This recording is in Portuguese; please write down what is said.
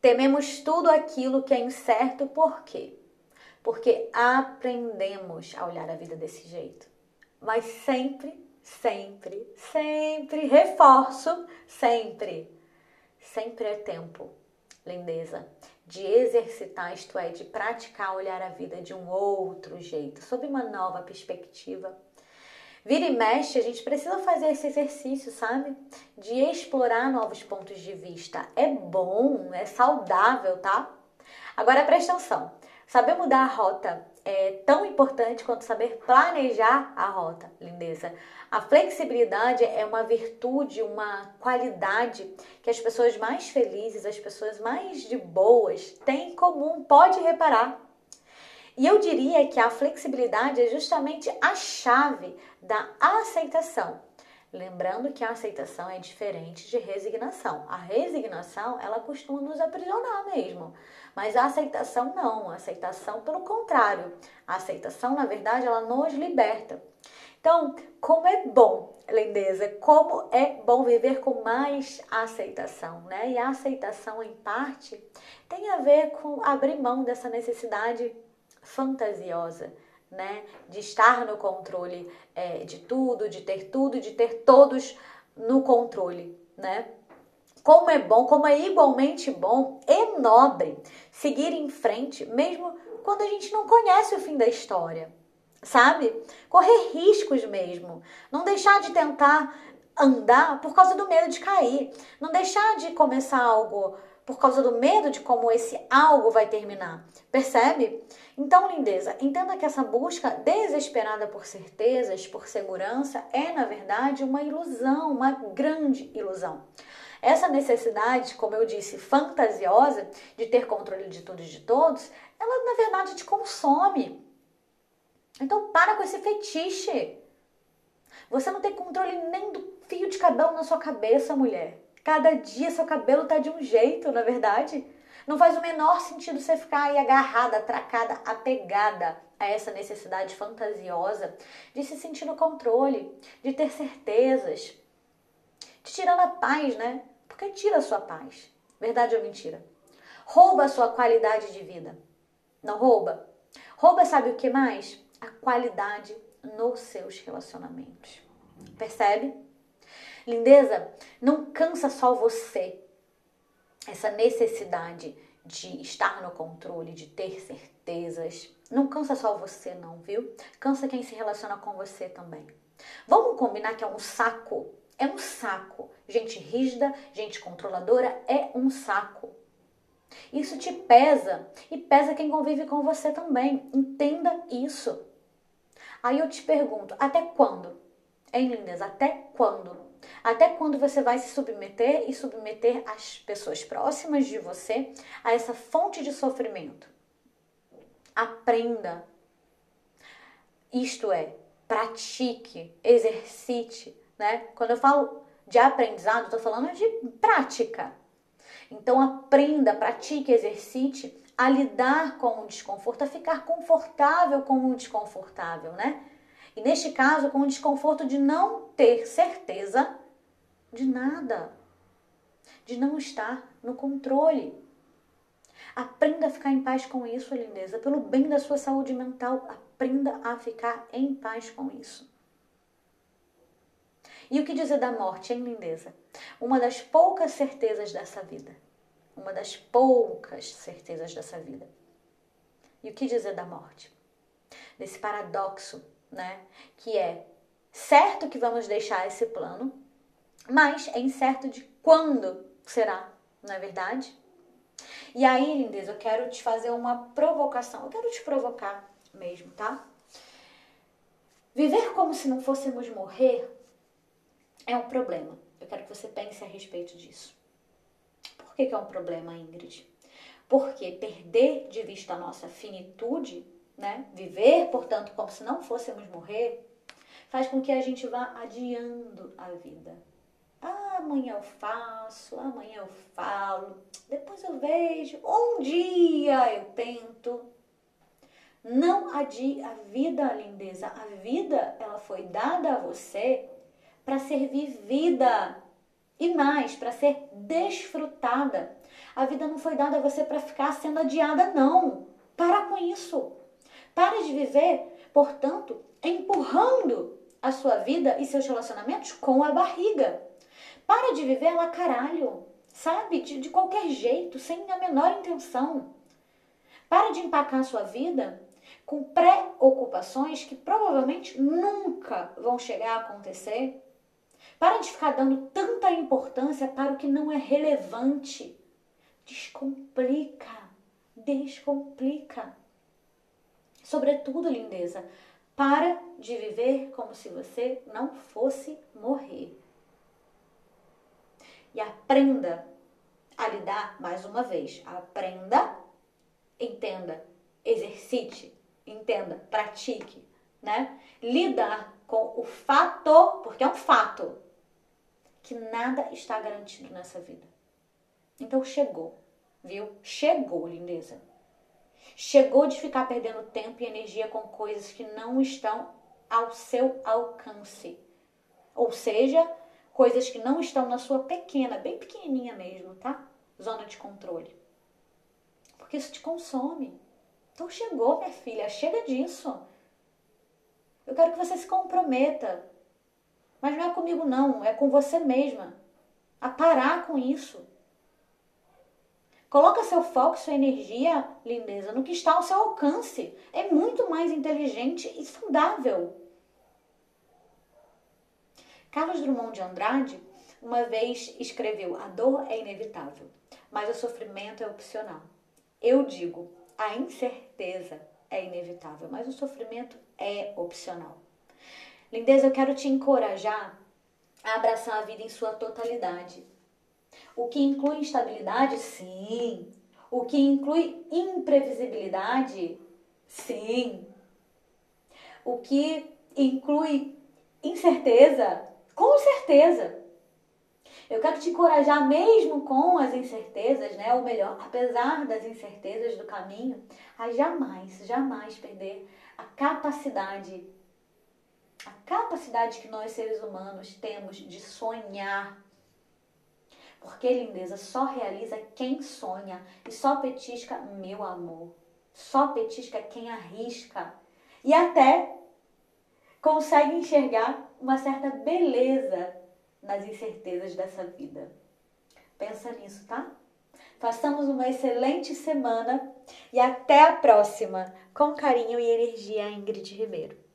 Tememos tudo aquilo que é incerto, por quê? Porque aprendemos a olhar a vida desse jeito. Mas sempre, sempre, sempre, reforço, sempre, sempre é tempo, lindeza, de exercitar, isto é, de praticar olhar a vida de um outro jeito, sob uma nova perspectiva Vira e mexe, a gente precisa fazer esse exercício, sabe? De explorar novos pontos de vista. É bom, é saudável, tá? Agora presta atenção. Saber mudar a rota é tão importante quanto saber planejar a rota, lindeza. A flexibilidade é uma virtude, uma qualidade que as pessoas mais felizes, as pessoas mais de boas têm em comum. Pode reparar. E eu diria que a flexibilidade é justamente a chave da aceitação. Lembrando que a aceitação é diferente de resignação. A resignação, ela costuma nos aprisionar mesmo, mas a aceitação não. A aceitação, pelo contrário, a aceitação, na verdade, ela nos liberta. Então, como é bom, lindeza, como é bom viver com mais aceitação, né? E a aceitação, em parte, tem a ver com abrir mão dessa necessidade fantasiosa, né? De estar no controle é, de tudo, de ter tudo, de ter todos no controle, né? Como é bom, como é igualmente bom e nobre seguir em frente, mesmo quando a gente não conhece o fim da história, sabe? Correr riscos mesmo, não deixar de tentar andar por causa do medo de cair, não deixar de começar algo por causa do medo de como esse algo vai terminar. Percebe? Então, lindeza, entenda que essa busca desesperada por certezas, por segurança, é na verdade uma ilusão, uma grande ilusão. Essa necessidade, como eu disse, fantasiosa de ter controle de tudo e de todos, ela na verdade te consome. Então, para com esse fetiche. Você não tem controle nem do fio de cabelo na sua cabeça, mulher. Cada dia seu cabelo tá de um jeito, na é verdade. Não faz o menor sentido você ficar aí agarrada, atracada, apegada a essa necessidade fantasiosa de se sentir no controle, de ter certezas, de tirar a paz, né? Porque tira a sua paz. Verdade ou mentira? Rouba a sua qualidade de vida. Não rouba? Rouba, sabe o que mais? A qualidade nos seus relacionamentos. Percebe? Lindeza, não cansa só você essa necessidade de estar no controle, de ter certezas. Não cansa só você, não, viu? Cansa quem se relaciona com você também. Vamos combinar que é um saco? É um saco. Gente rígida, gente controladora é um saco. Isso te pesa e pesa quem convive com você também. Entenda isso. Aí eu te pergunto, até quando? Hein, lindeza? Até quando até quando você vai se submeter e submeter as pessoas próximas de você a essa fonte de sofrimento? Aprenda. Isto é, pratique, exercite, né? Quando eu falo de aprendizado, estou falando de prática. Então aprenda, pratique, exercite a lidar com o desconforto, a ficar confortável com o desconfortável, né? E neste caso, com o desconforto de não ter certeza de nada, de não estar no controle. Aprenda a ficar em paz com isso, lindeza, pelo bem da sua saúde mental. Aprenda a ficar em paz com isso. E o que dizer da morte, hein, lindeza? Uma das poucas certezas dessa vida. Uma das poucas certezas dessa vida. E o que dizer da morte? Desse paradoxo né? Que é certo que vamos deixar esse plano, mas é incerto de quando será, não é verdade? E aí, lindeza, eu quero te fazer uma provocação, eu quero te provocar mesmo, tá? Viver como se não fôssemos morrer é um problema. Eu quero que você pense a respeito disso. Por que, que é um problema, Ingrid? Porque perder de vista a nossa finitude né? Viver, portanto, como se não fôssemos morrer, faz com que a gente vá adiando a vida. Ah, amanhã eu faço, amanhã eu falo, depois eu vejo, um dia eu tento. Não adie a vida, lindeza. A vida, ela foi dada a você para ser vivida e mais, para ser desfrutada. A vida não foi dada a você para ficar sendo adiada, não. Para com isso. Para de viver, portanto, empurrando a sua vida e seus relacionamentos com a barriga. Para de viver lá caralho, sabe? De, de qualquer jeito, sem a menor intenção. Para de empacar a sua vida com preocupações que provavelmente nunca vão chegar a acontecer. Para de ficar dando tanta importância para o que não é relevante. Descomplica, descomplica. Sobretudo, lindeza, para de viver como se você não fosse morrer. E aprenda a lidar mais uma vez. Aprenda, entenda, exercite, entenda, pratique, né? Lidar com o fato, porque é um fato, que nada está garantido nessa vida. Então chegou, viu? Chegou, lindeza. Chegou de ficar perdendo tempo e energia com coisas que não estão ao seu alcance. Ou seja, coisas que não estão na sua pequena, bem pequenininha mesmo, tá? Zona de controle. Porque isso te consome. Então chegou, minha filha, chega disso. Eu quero que você se comprometa. Mas não é comigo, não, é com você mesma. A parar com isso. Coloca seu foco, sua energia, lindeza, no que está ao seu alcance. É muito mais inteligente e saudável. Carlos Drummond de Andrade uma vez escreveu: A dor é inevitável, mas o sofrimento é opcional. Eu digo: a incerteza é inevitável, mas o sofrimento é opcional. Lindeza, eu quero te encorajar a abraçar a vida em sua totalidade. O que inclui instabilidade? Sim. O que inclui imprevisibilidade? Sim. O que inclui incerteza? Com certeza. Eu quero te encorajar mesmo com as incertezas, né? Ou melhor, apesar das incertezas do caminho, a jamais, jamais perder a capacidade, a capacidade que nós seres humanos temos de sonhar. Porque, lindeza, só realiza quem sonha e só petisca meu amor. Só petisca quem arrisca. E até consegue enxergar uma certa beleza nas incertezas dessa vida. Pensa nisso, tá? Façamos uma excelente semana e até a próxima. Com carinho e energia, Ingrid Ribeiro.